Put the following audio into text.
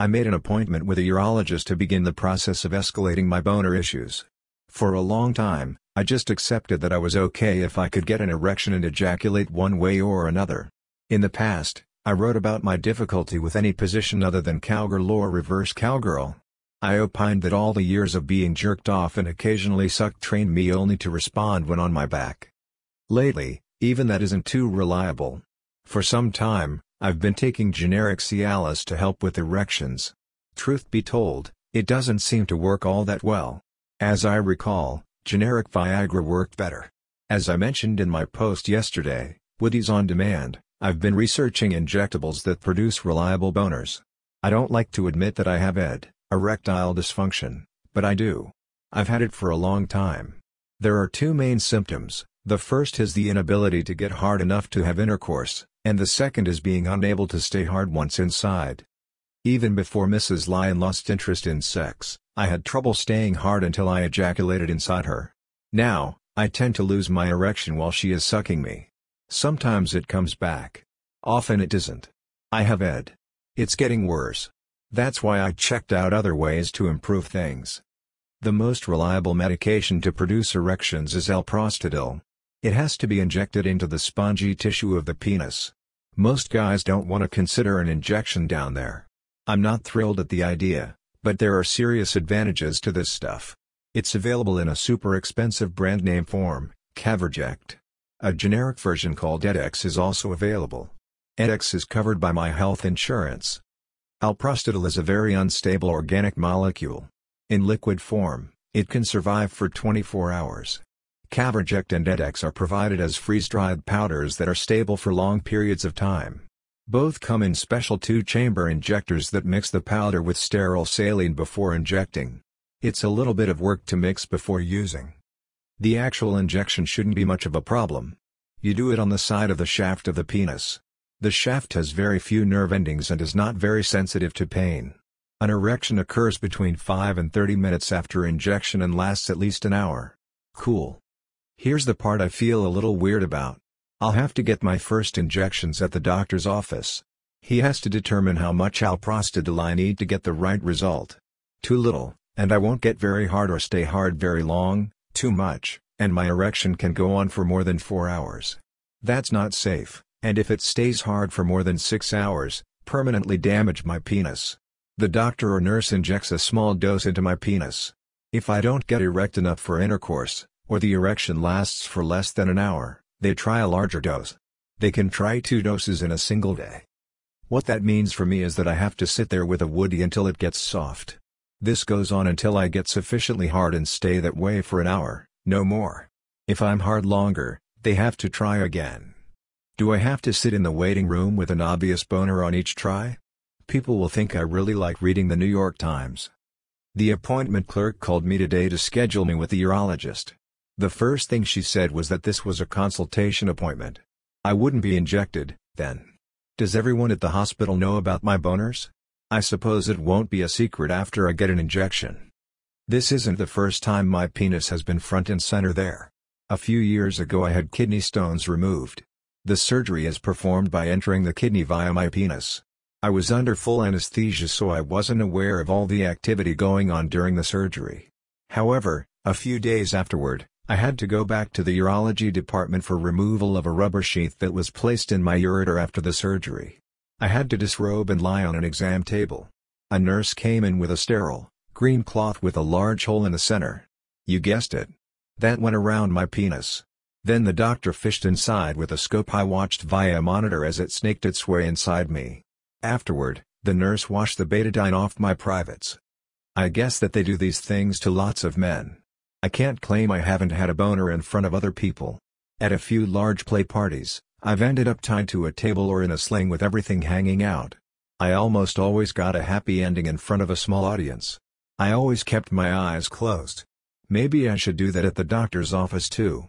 I made an appointment with a urologist to begin the process of escalating my boner issues. For a long time, I just accepted that I was okay if I could get an erection and ejaculate one way or another. In the past, I wrote about my difficulty with any position other than cowgirl or reverse cowgirl. I opined that all the years of being jerked off and occasionally sucked trained me only to respond when on my back. Lately, even that isn't too reliable. For some time, I've been taking generic Cialis to help with erections. Truth be told, it doesn't seem to work all that well. As I recall, generic Viagra worked better. As I mentioned in my post yesterday, Woody's on demand, I've been researching injectables that produce reliable boners. I don't like to admit that I have ED, erectile dysfunction, but I do. I've had it for a long time. There are two main symptoms, the first is the inability to get hard enough to have intercourse, and the second is being unable to stay hard once inside. Even before Mrs. Lion lost interest in sex, I had trouble staying hard until I ejaculated inside her. Now, I tend to lose my erection while she is sucking me. Sometimes it comes back. Often it doesn't. I have ED. It's getting worse. That's why I checked out other ways to improve things. The most reliable medication to produce erections is Alprostadil. It has to be injected into the spongy tissue of the penis. Most guys don't want to consider an injection down there. I'm not thrilled at the idea, but there are serious advantages to this stuff. It's available in a super expensive brand name form, Caverject. A generic version called Edex is also available. Edex is covered by my health insurance. Alprostadil is a very unstable organic molecule. In liquid form, it can survive for 24 hours. Caverject and Edex are provided as freeze-dried powders that are stable for long periods of time. Both come in special two-chamber injectors that mix the powder with sterile saline before injecting. It's a little bit of work to mix before using. The actual injection shouldn't be much of a problem. You do it on the side of the shaft of the penis. The shaft has very few nerve endings and is not very sensitive to pain. An erection occurs between 5 and 30 minutes after injection and lasts at least an hour. Cool. Here's the part I feel a little weird about. I'll have to get my first injections at the doctor's office. He has to determine how much alprostadil I need to get the right result. Too little, and I won't get very hard or stay hard very long, too much, and my erection can go on for more than 4 hours. That's not safe, and if it stays hard for more than 6 hours, permanently damage my penis. The doctor or nurse injects a small dose into my penis. If I don't get erect enough for intercourse, or the erection lasts for less than an hour, they try a larger dose. They can try two doses in a single day. What that means for me is that I have to sit there with a woody until it gets soft. This goes on until I get sufficiently hard and stay that way for an hour, no more. If I'm hard longer, they have to try again. Do I have to sit in the waiting room with an obvious boner on each try? People will think I really like reading the New York Times. The appointment clerk called me today to schedule me with the urologist. The first thing she said was that this was a consultation appointment. I wouldn't be injected, then. Does everyone at the hospital know about my boners? I suppose it won't be a secret after I get an injection. This isn't the first time my penis has been front and center there. A few years ago I had kidney stones removed. The surgery is performed by entering the kidney via my penis. I was under full anesthesia so I wasn't aware of all the activity going on during the surgery. However, a few days afterward, I had to go back to the urology department for removal of a rubber sheath that was placed in my ureter after the surgery. I had to disrobe and lie on an exam table. A nurse came in with a sterile, green cloth with a large hole in the center. You guessed it. That went around my penis. Then the doctor fished inside with a scope I watched via a monitor as it snaked its way inside me. Afterward, the nurse washed the betadine off my privates. I guess that they do these things to lots of men. I can't claim I haven't had a boner in front of other people. At a few large play parties, I've ended up tied to a table or in a sling with everything hanging out. I almost always got a happy ending in front of a small audience. I always kept my eyes closed. Maybe I should do that at the doctor's office too.